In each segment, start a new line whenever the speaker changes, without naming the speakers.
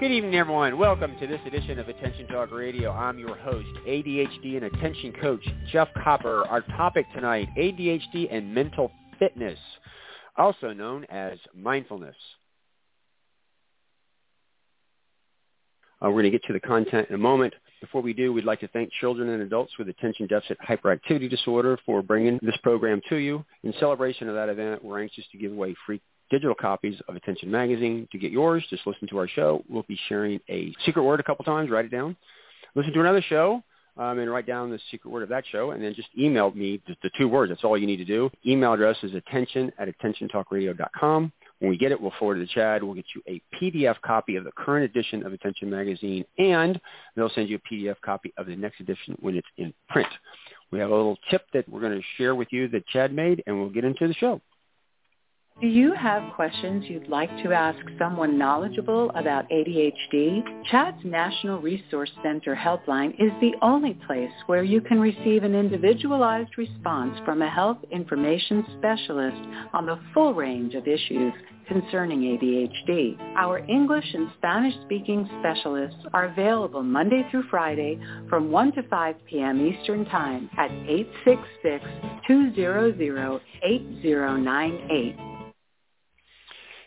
Good evening, everyone. Welcome to this edition of Attention Talk Radio. I'm your host, ADHD and attention coach, Jeff Copper. Our topic tonight, ADHD and mental fitness, also known as mindfulness. Uh, we're going to get to the content in a moment. Before we do, we'd like to thank children and adults with attention deficit hyperactivity disorder for bringing this program to you. In celebration of that event, we're anxious to give away free digital copies of Attention Magazine. To get yours, just listen to our show. We'll be sharing a secret word a couple times. Write it down. Listen to another show um, and write down the secret word of that show, and then just email me the, the two words. That's all you need to do. Email address is attention at attentiontalkradio.com. When we get it, we'll forward it to CHADD. We'll get you a PDF copy of the current edition of Attention Magazine, and they'll send you a PDF copy of the next edition when it's in print. We have a little tip that we're going to share with you that CHADD made, and we'll get into the show.
Do you have questions you'd like to ask someone knowledgeable about ADHD? CHADD's National Resource Center helpline is the only place where you can receive an individualized response from a health information specialist on the full range of issues concerning ADHD. Our English and Spanish-speaking specialists are available Monday through Friday from 1 to 5 p.m. Eastern Time at 866-200-8098.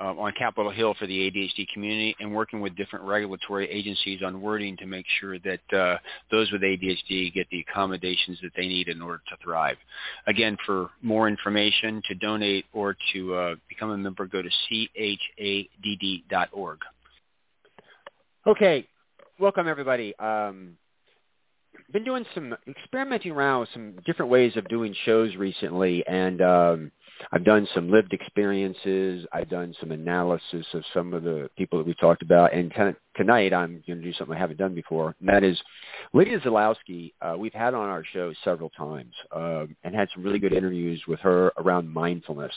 uh, on Capitol Hill for the ADHD community and working with different regulatory agencies on wording to make sure that uh, those with ADHD get the accommodations that they need in order to thrive. Again, for more information, to donate or to uh, become a member, go to chadd.org. Okay, welcome everybody. Um, been doing some experimenting around with some different ways of doing shows recently, and um, I've done some lived experiences. I've done some analysis of some of the people that we talked about. And tonight I'm going to do something I haven't done before. And that is Lidia Zylowska. Uh, we've had on our show several times uh, and had some really good interviews with her around mindfulness,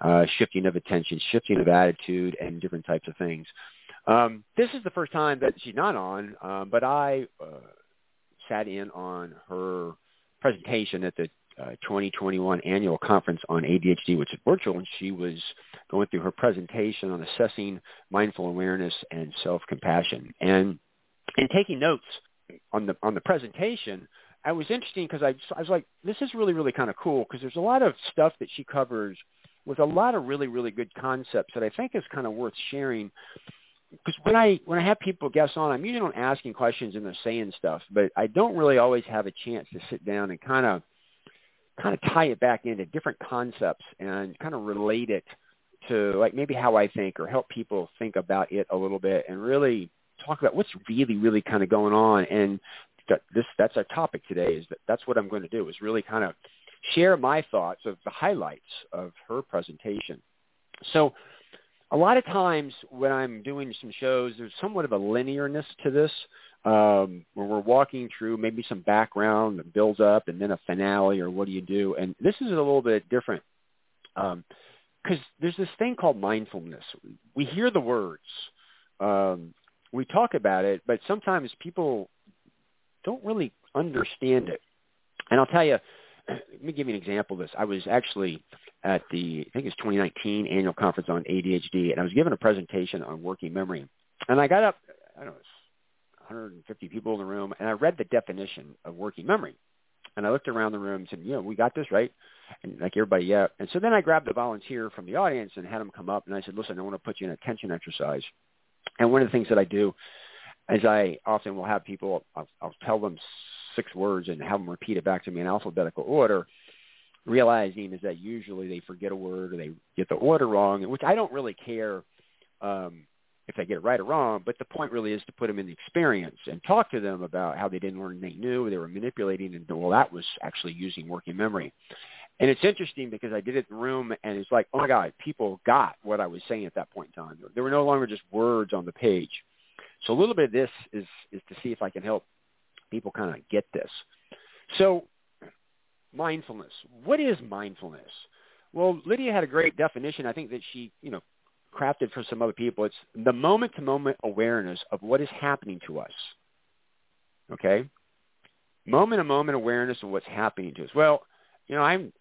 uh, shifting of attention, shifting of attitude, and different types of things. Um, this is the first time that she's not on, um, but I uh, sat in on her presentation at the uh, 2021 annual conference on ADHD, which is virtual, and she was going through her presentation on assessing mindful awareness and self-compassion. And in taking notes on the on the presentation, I was interesting because I, I was like, this is really really kind of cool because there's a lot of stuff that she covers with a lot of really really good concepts that I think is kind of worth sharing because when I when I have people guests on, I'm usually asking questions and they're saying stuff, but I don't really always have a chance to sit down and kind of kind of tie it back into different concepts and kind of relate it to like maybe how I think or help people think about it a little bit and really talk about what's really really kind of going on and that this that's our topic today is that that's what I'm going to do is really kind of share my thoughts of the highlights of her presentation. So a lot of times when I'm doing some shows, there's somewhat of a linearness to this um, where we're walking through maybe some background that builds up and then a finale or what do you do? And this is a little bit different because um, there's this thing called mindfulness. We hear the words, um, we talk about it, but sometimes people don't really understand it. And I'll tell you, let me give you an example of this. I was actually at the, I think it's 2019 annual conference on ADHD, and I was given a presentation on working memory. And I got up, I don't know, 150 people in the room, and I read the definition of working memory. And I looked around the room and said, you know, we got this right. And like everybody, yeah. And so then I grabbed a volunteer from the audience and had him come up, and I said, listen, I want to put you in a attention exercise. And one of the things that I do is I often will have people, I'll, I'll tell them six words and have them repeat it back to me in alphabetical order, realizing is that usually they forget a word or they get the order wrong, which I don't really care um, if they get it right or wrong, but the point really is to put them in the experience and talk to them about how they didn't learn anything new, they were manipulating, and well, that was actually using working memory. And it's interesting because I did it in the room, and it's like, oh my God, people got what I was saying at that point in time. There were no longer just words on the page. So a little bit of this is is to see if I can help people kind of get this. So mindfulness. What is mindfulness? Well, Lidia had a great definition. I think that she, you know, crafted for some other people. It's the moment-to-moment awareness of what is happening to us. Okay? Moment-to-moment awareness of what's happening to us. Well, you know, I'm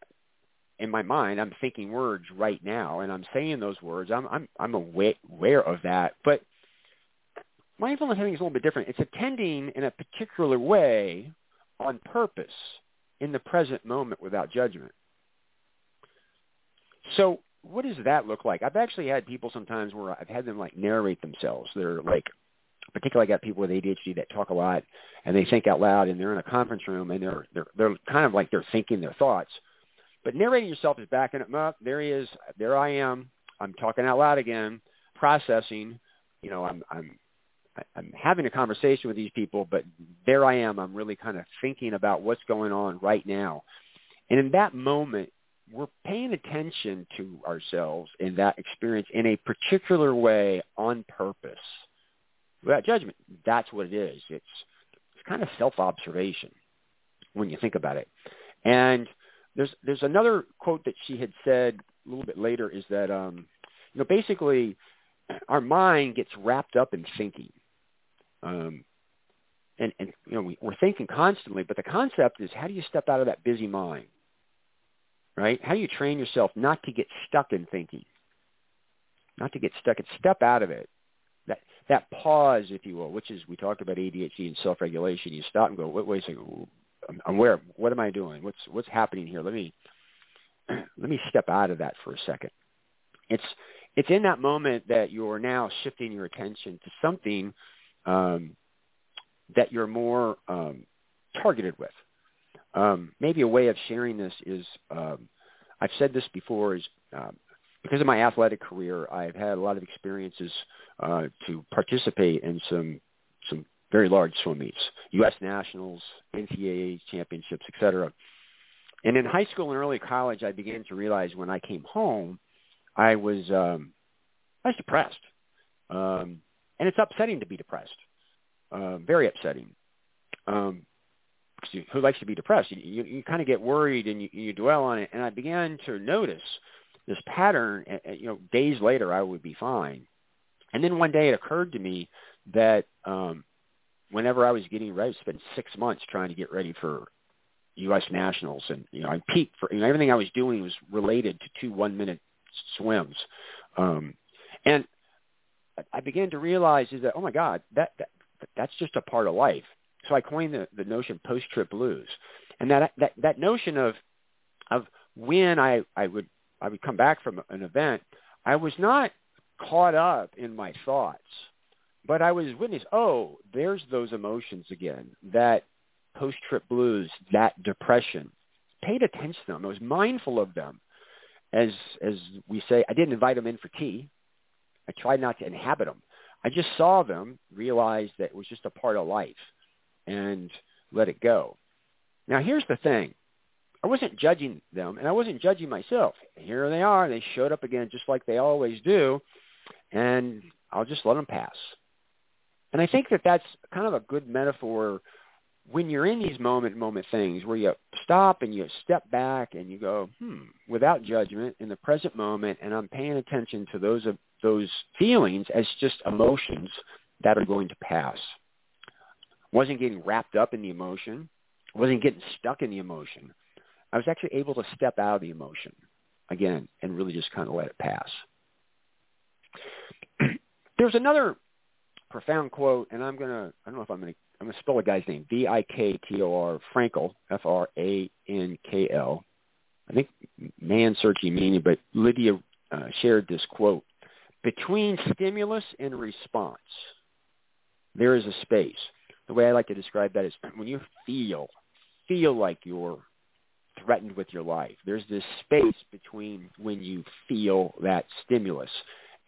in my mind, I'm thinking words right now, and I'm saying those words. I'm I'm I'm aware of that, but mindfulness I think is a little bit different. It's attending in a particular way on purpose in the present moment without judgment. So what does that look like? I've actually had people sometimes where I've had them like narrate themselves. They're like, particularly I got people with ADHD that talk a lot and they think out loud and they're in a conference room and they're they're they're kind of like they're thinking their thoughts. But narrating yourself is backing them up. There he is. There I am. I'm talking out loud again, processing. You know, I'm I'm I'm having a conversation with these people, but there I am. I'm really kind of thinking about what's going on right now. And in that moment, we're paying attention to ourselves in that experience in a particular way on purpose without judgment. That's what it is. It's, it's kind of self-observation when you think about it. And there's, there's another quote that she had said a little bit later is that, um, you know, basically our mind gets wrapped up in thinking. Um, and, and you know we, we're thinking constantly, but the concept is how do you step out of that busy mind? Right? How do you train yourself not to get stuck in thinking? Not to get stuck. It's step out of it. That that pause, if you will, which is we talked about ADHD and self-regulation. You stop and go, wait, wait a second. I'm, I'm where? What am I doing? What's what's happening here? Let me let me step out of that for a second. It's it's in that moment that you're now shifting your attention to something um, that you're more um, targeted with. Um, maybe a way of sharing this is um, I've said this before is um, because of my athletic career, I've had a lot of experiences uh, to participate in some some very large swim meets, U.S. nationals, NCAA championships, etc. And in high school and early college, I began to realize when I came home, I was um, I was depressed, um, and it's upsetting to be depressed, uh, very upsetting. Um, who likes to be depressed? You, you, you kind of get worried and you, you dwell on it. And I began to notice this pattern. You know, days later I would be fine, and then one day it occurred to me that um, whenever I was getting ready, I spent six months trying to get ready for U.S. nationals, and you know I peaked for you know, everything I was doing was related to two one-minute swims, um, and I began to realize is that oh my God, that, that that's just a part of life so I coined the, the notion post-trip blues, and that that that notion of of when I I would I would come back from an event, I was not caught up in my thoughts, but I was witness. Oh, there's those emotions again. That post-trip blues, that depression. Paid attention to them. I was mindful of them. As as we say, I didn't invite them in for tea. I tried not to inhabit them. I just saw them, realized that it was just a part of life and let it go. Now here's the thing. I wasn't judging them and I wasn't judging myself. Here they are. They showed up again just like they always do. And I'll just let them pass. And I think that that's kind of a good metaphor when you're in these moment moment things where you stop and you step back and you go, hmm, without judgment in the present moment and I'm paying attention to those those feelings as just emotions that are going to pass wasn't getting wrapped up in the emotion, wasn't getting stuck in the emotion. I was actually able to step out of the emotion again and really just kind of let it pass. There's another profound quote, and I'm gonna I don't know if I'm gonna I'm gonna spell a guy's name V I K T O R Frankl F R A N K L. I think man searching meaning, but Lydia uh, shared this quote: between stimulus and response, there is a space the way I like to describe that is when you feel feel like you're threatened with your life. There's this space between when you feel that stimulus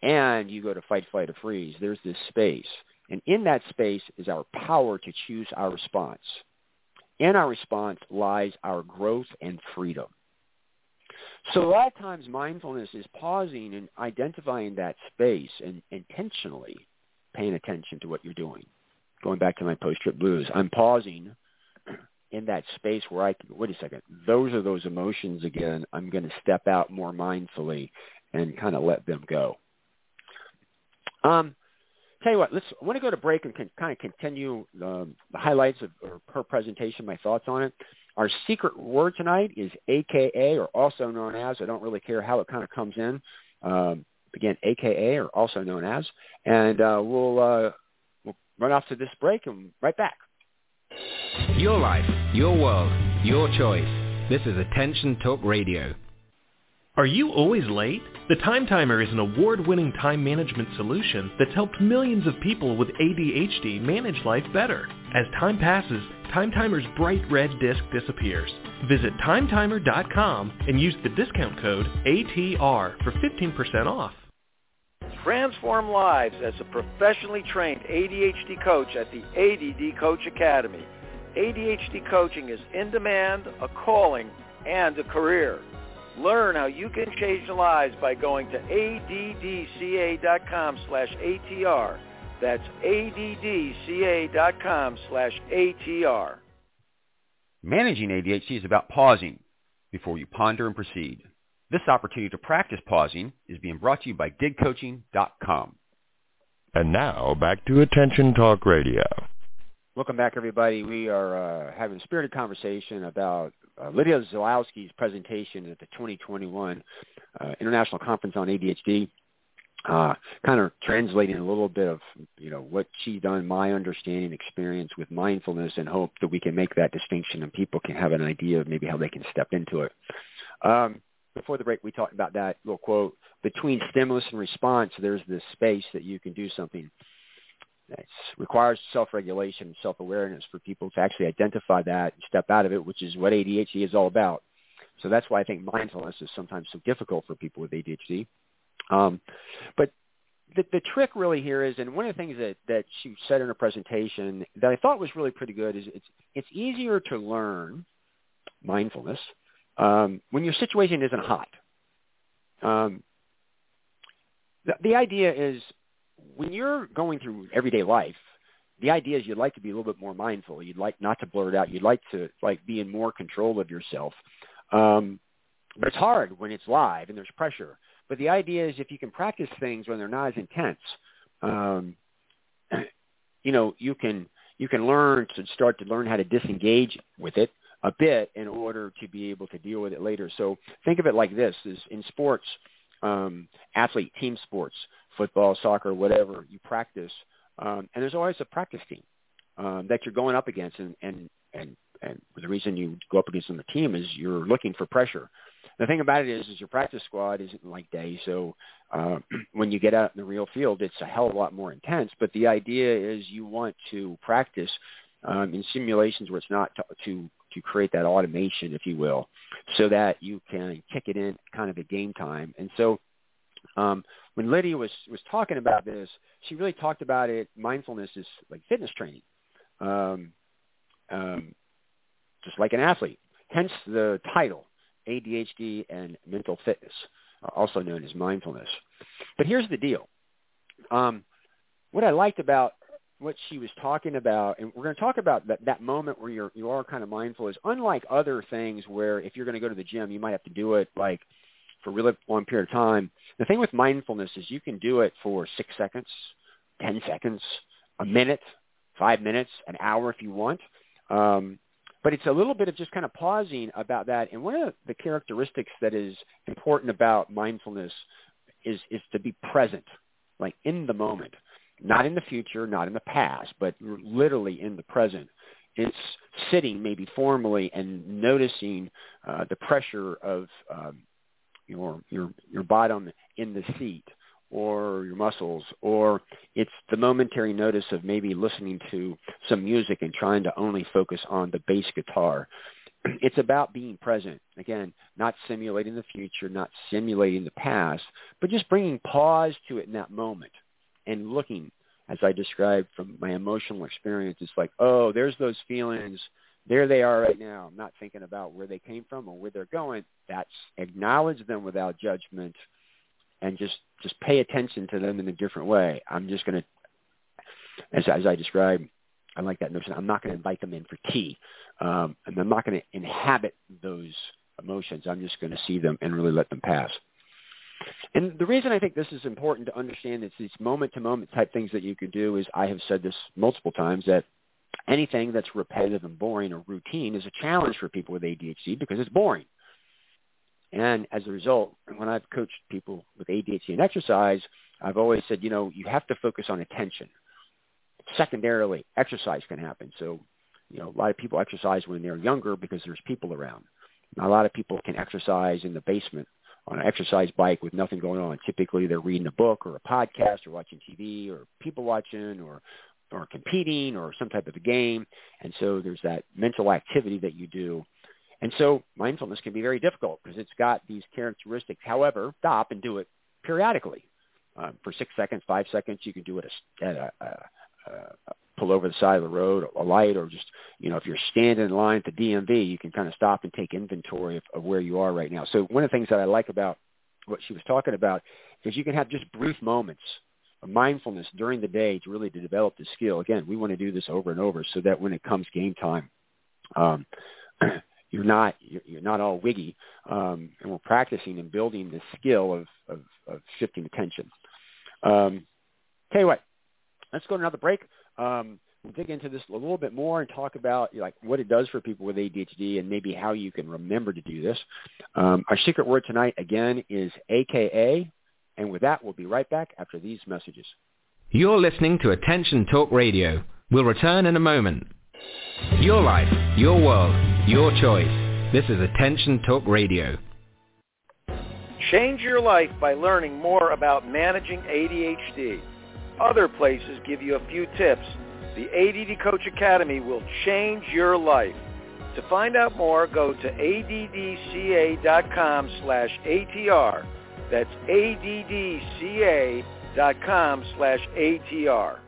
and you go to fight, flight, or freeze, there's this space. And in that space is our power to choose our response. In our response lies our growth and freedom. So a lot of times mindfulness is pausing and identifying that space and intentionally paying attention to what you're doing. Going back to my post-trip blues, I'm pausing in that space where I can, wait a second, those are those emotions again. I'm going to step out more mindfully and kind of let them go. Um, tell you what, let's. I want to go to break and kind of continue um, the highlights of her presentation, my thoughts on it. Our secret word tonight is AKA, or also known as. I don't really care how it kind of comes in. Um, again, AKA, or also known as, and uh, we'll uh, run off to this break and right back.
Your life, your world, your choice. This is Attention Talk Radio.
Are you always late? The Time Timer is an award-winning time management solution that's helped millions of people with ADHD manage life better. As time passes, Time Timer's bright red disc disappears. Visit timetimer.com and use the discount code ATR for 15% off.
Transform lives as a professionally trained ADHD coach at the ADD Coach Academy. ADHD coaching is in demand, a calling, and a career. Learn how you can change lives by going to addca.com slash ATR. That's addca.com slash ATR.
Managing ADHD is about pausing before you ponder and proceed. This opportunity to practice pausing is being brought to you by digcoaching.com.
And now back to Attention Talk Radio.
Welcome back, everybody. We are uh, having a spirited conversation about uh, Lidia Zylowska's presentation at the 2021 uh, International Conference on ADHD. Uh, kind of translating a little bit of you know what she's done, my understanding, experience with mindfulness, and hope that we can make that distinction and people can have an idea of maybe how they can step into it. Um, before the break, we talked about that little quote: between stimulus and response, there's this space that you can do something. It requires self-regulation and self-awareness for people to actually identify that and step out of it, which is what ADHD is all about. So that's why I think mindfulness is sometimes so difficult for people with ADHD. Um, but the, the trick really here is, and one of the things that, that she said in her presentation that I thought was really pretty good is it's, it's easier to learn mindfulness um, when your situation isn't hot. Um, the, the idea is when you're going through everyday life, the idea is you'd like to be a little bit more mindful. You'd like not to blur it out. You'd like to like be in more control of yourself. Um, but it's hard when it's live and there's pressure. But the idea is if you can practice things when they're not as intense, um, you know, you can you can learn to start to learn how to disengage with it a bit in order to be able to deal with it later. So think of it like this: is in sports, um, athlete team sports, football, soccer, whatever, you practice, um, and there's always a practice team um, that you're going up against, and and and and the reason you go up against the team is you're looking for pressure. The thing about it is, is your practice squad isn't like day, so uh, when you get out in the real field, it's a hell of a lot more intense. But the idea is you want to practice um, in simulations where it's not to, to to create that automation, if you will, so that you can kick it in kind of at game time. And so um, when Lidia was was talking about this, she really talked about it. Mindfulness is like fitness training, um, um, just like an athlete. Hence the title, ADHD and mental fitness, also known as mindfulness. But here's the deal. Um, what I liked about what she was talking about, and we're going to talk about that, that moment where you're you are kind of mindful, is unlike other things where if you're going to go to the gym, you might have to do it like for a really long period of time. The thing with mindfulness is you can do it for six seconds, ten seconds, a minute, five minutes, an hour if you want. Um, but it's a little bit of just kind of pausing about that. And one of the characteristics that is important about mindfulness is is to be present, like in the moment not in the future, not in the past, but literally in the present. It's sitting maybe formally and noticing uh, the pressure of um, your your your bottom in the seat or your muscles, or it's the momentary notice of maybe listening to some music and trying to only focus on the bass guitar. it's about being present. Again, not simulating the future, not simulating the past, but just bringing pause to it in that moment and looking, as I described from my emotional experience. It's like, oh, there's those feelings. There they are right now. I'm not thinking about where they came from or where they're going. That's acknowledge them without judgment and just just pay attention to them in a different way. I'm just going to, as as I described, I like that notion. I'm not going to invite them in for tea, um, and I'm not going to inhabit those emotions. I'm just going to see them and really let them pass. And the reason I think this is important to understand is these moment-to-moment type things that you can do is I have said this multiple times that anything that's repetitive and boring or routine is a challenge for people with ADHD because it's boring. And as a result, when I've coached people with ADHD and exercise, I've always said, you know, you have to focus on attention. Secondarily, exercise can happen. So, you know, a lot of people exercise when they're younger because there's people around. Now, a lot of people can exercise in the basement on an exercise bike with nothing going on. Typically, they're reading a book or a podcast or watching TV or people watching or or competing or some type of a game. And so there's that mental activity that you do and so mindfulness can be very difficult because it's got these characteristics. However, stop and do it periodically. Um, for six seconds, five seconds, you can do it at a, a, a, pull over the side of the road, a light, or just, you know, if you're standing in line at the DMV, you can kind of stop and take inventory of, of where you are right now. So one of the things that I like about what she was talking about is you can have just brief moments of mindfulness during the day to really to develop the skill. Again, we want to do this over and over so that when it comes game time, um, you're not you're not all wiggy, um, and we're practicing and building the skill of, of, of shifting attention. Um, tell you what, let's go to another break. Um, we'll dig into this a little bit more and talk about like what it does for people with ADHD and maybe how you can remember to do this. Um, our secret word tonight again is AKA, and with that, we'll be right back after these messages.
You're listening to Attention Talk Radio. We'll return in a moment. Your life, your world, your choice. This is Attention Talk Radio.
Change your life by learning more about managing ADHD. Other places give you a few tips. The ADD Coach Academy will change your life. To find out more, go to addca.com slash ATR. That's addca.com slash ATR.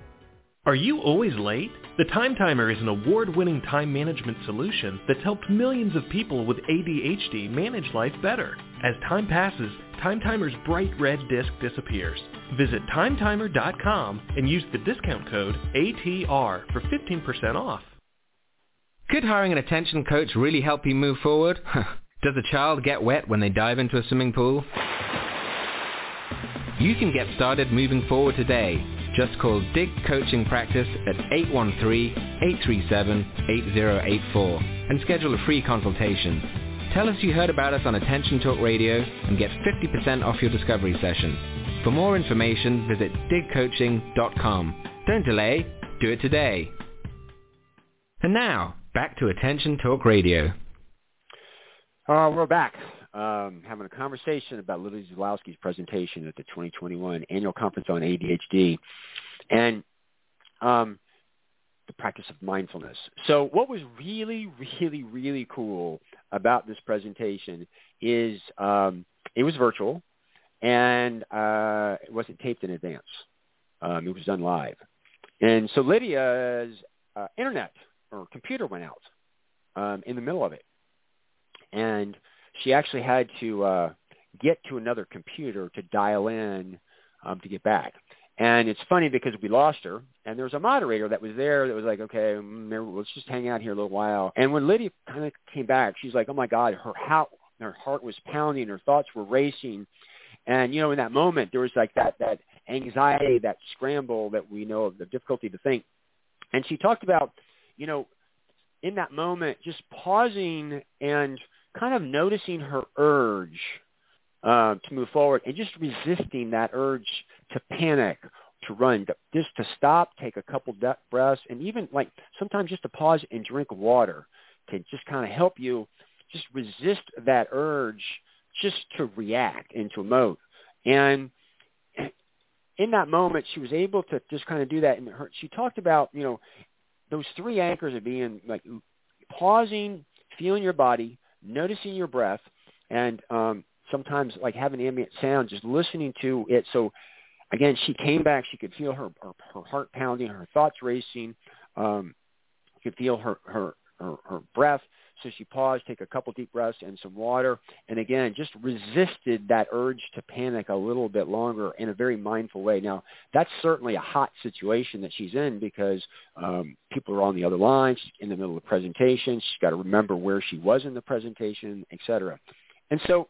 Are you always late? The Time Timer is an award-winning time management solution that's helped millions of people with ADHD manage life better. As time passes, Time Timer's bright red disc disappears. Visit timetimer.com and use the discount code ATR for 15% off.
Could hiring an attention coach really help you move forward? Does a child get wet when they dive into a swimming pool? You can get started moving forward today just call Dig Coaching Practice at 813-837-8084 and schedule a free consultation. Tell us you heard about us on Attention Talk Radio and get 50% off your discovery session. For more information, visit digcoaching.com. Don't delay, do it today. And now, back to Attention Talk Radio.
Uh, we're back um, having a conversation about Lidia Zylowska's presentation at the 2021 Annual Conference on ADHD and um, the practice of mindfulness. So what was really, really, really cool about this presentation is um, it was virtual and uh, it wasn't taped in advance. Um, it was done live. And so Lidia's uh, internet or computer went out um, in the middle of it. And she actually had to uh, get to another computer to dial in um, to get back. And it's funny because we lost her, and there was a moderator that was there that was like, okay, mm, let's just hang out here a little while. And when Lidia kind of came back, she's like, oh my God, her how her heart was pounding, her thoughts were racing, and you know, in that moment, there was like that that anxiety, that scramble that we know of the difficulty to think. And she talked about, you know, in that moment, just pausing and kind of noticing her urge uh, to move forward and just resisting that urge to panic, to run, to, just to stop, take a couple de- breaths, and even like sometimes just to pause and drink water to just kind of help you just resist that urge just to react and to emote. And in that moment, she was able to just kind of do that. And her, she talked about, you know, those three anchors of being like pausing feeling your body, noticing your breath, and um, sometimes like having ambient sound, just listening to it. So again, she came back. She could feel her her, her heart pounding, her thoughts racing. Um, could feel her her her, her breath. So she paused, take a couple deep breaths and some water, and again, just resisted that urge to panic a little bit longer in a very mindful way. Now, that's certainly a hot situation that she's in because um, people are on the other line. She's in the middle of the presentation. She's got to remember where she was in the presentation, et cetera. And so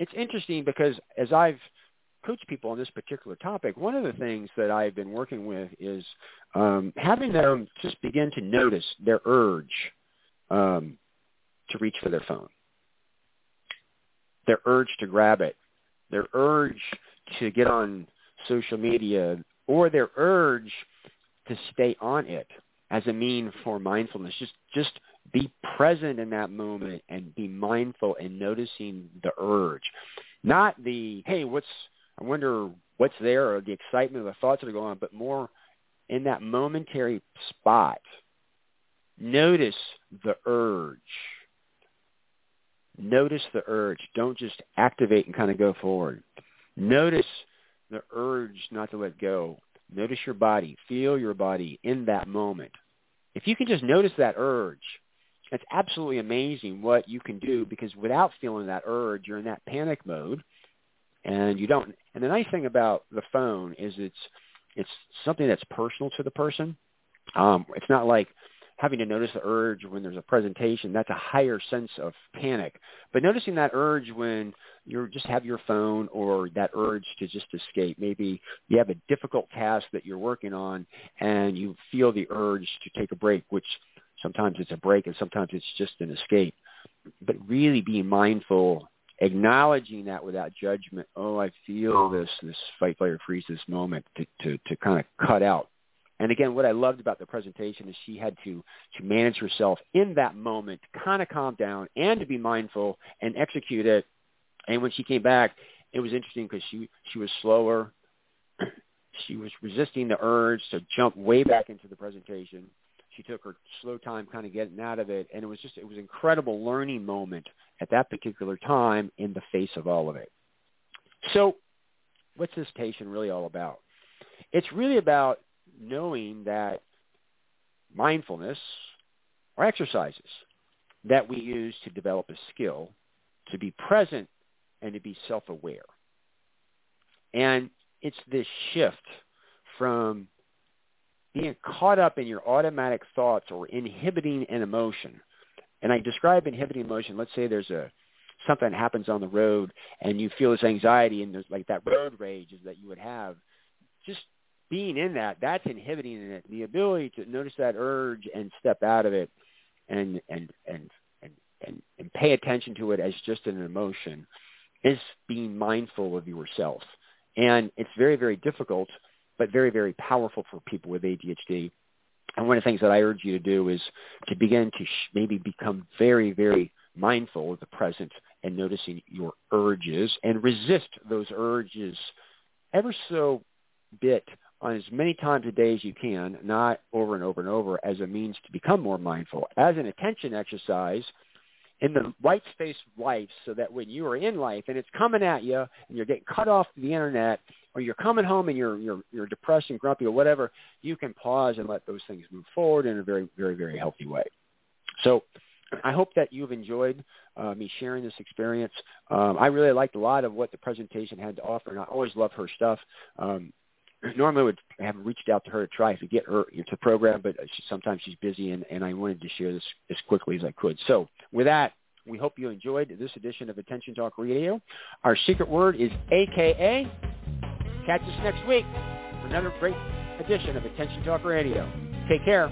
it's interesting because as I've coached people on this particular topic, one of the things that I've been working with is um, having them just begin to notice their urge um, to reach for their phone, their urge to grab it, their urge to get on social media, or their urge to stay on it as a mean for mindfulness. Just just be present in that moment and be mindful and noticing the urge. Not the, hey, what's I wonder what's there or the excitement of the thoughts that are going on, but more in that momentary spot. Notice the urge. Notice the urge. Don't just activate and kind of go forward. Notice the urge not to let go. Notice your body. Feel your body in that moment. If you can just notice that urge, it's absolutely amazing what you can do because without feeling that urge, you're in that panic mode and you don't and the nice thing about the phone is it's it's something that's personal to the person. Um it's not like having to notice the urge when there's a presentation. That's a higher sense of panic. But noticing that urge when you just have your phone or that urge to just escape maybe you have a difficult task that you're working on and you feel the urge to take a break which sometimes it's a break and sometimes it's just an escape but really being mindful acknowledging that without judgment. Oh, I feel this this fight, flight, or freeze this moment to to, to kind of cut out. And again, what I loved about the presentation is she had to to manage herself in that moment, kind of calm down and to be mindful and execute it. And when she came back, it was interesting because she she was slower. she was resisting the urge to jump way back into the presentation she took her slow time kind of getting out of it and it was just it was an incredible learning moment at that particular time in the face of all of it. So what's this station really all about? It's really about knowing that mindfulness are exercises that we use to develop a skill to be present and to be self-aware. And it's this shift from being caught up in your automatic thoughts or inhibiting an emotion. And I describe inhibiting emotion. Let's say there's a something happens on the road and you feel this anxiety and there's like that road rage that you would have. Just being in that, that's inhibiting it. The ability to notice that urge and step out of it and and and and and, and pay attention to it as just an emotion is being mindful of yourself. And it's very, very difficult but very, very powerful for people with ADHD. And one of the things that I urge you to do is to begin to sh- maybe become very, very mindful of the present and noticing your urges and resist those urges ever so bit on as many times a day as you can, not over and over and over as a means to become more mindful. As an attention exercise, in the white space life so that when you are in life and it's coming at you and you're getting cut off the internet or you're coming home and you're you're you're depressed and grumpy or whatever, you can pause and let those things move forward in a very very very healthy way. So I hope that you've enjoyed uh, me sharing this experience. Um, I really liked a lot of what the presentation had to offer, and I always love her stuff. Um, normally would have reached out to her to try to get her into the program, but she, sometimes she's busy, and, and I wanted to share this as quickly as I could. So with that, we hope you enjoyed this edition of Attention Talk Radio. Our secret word is AKA. Catch us next week for another great edition of Attention Talk Radio. Take care.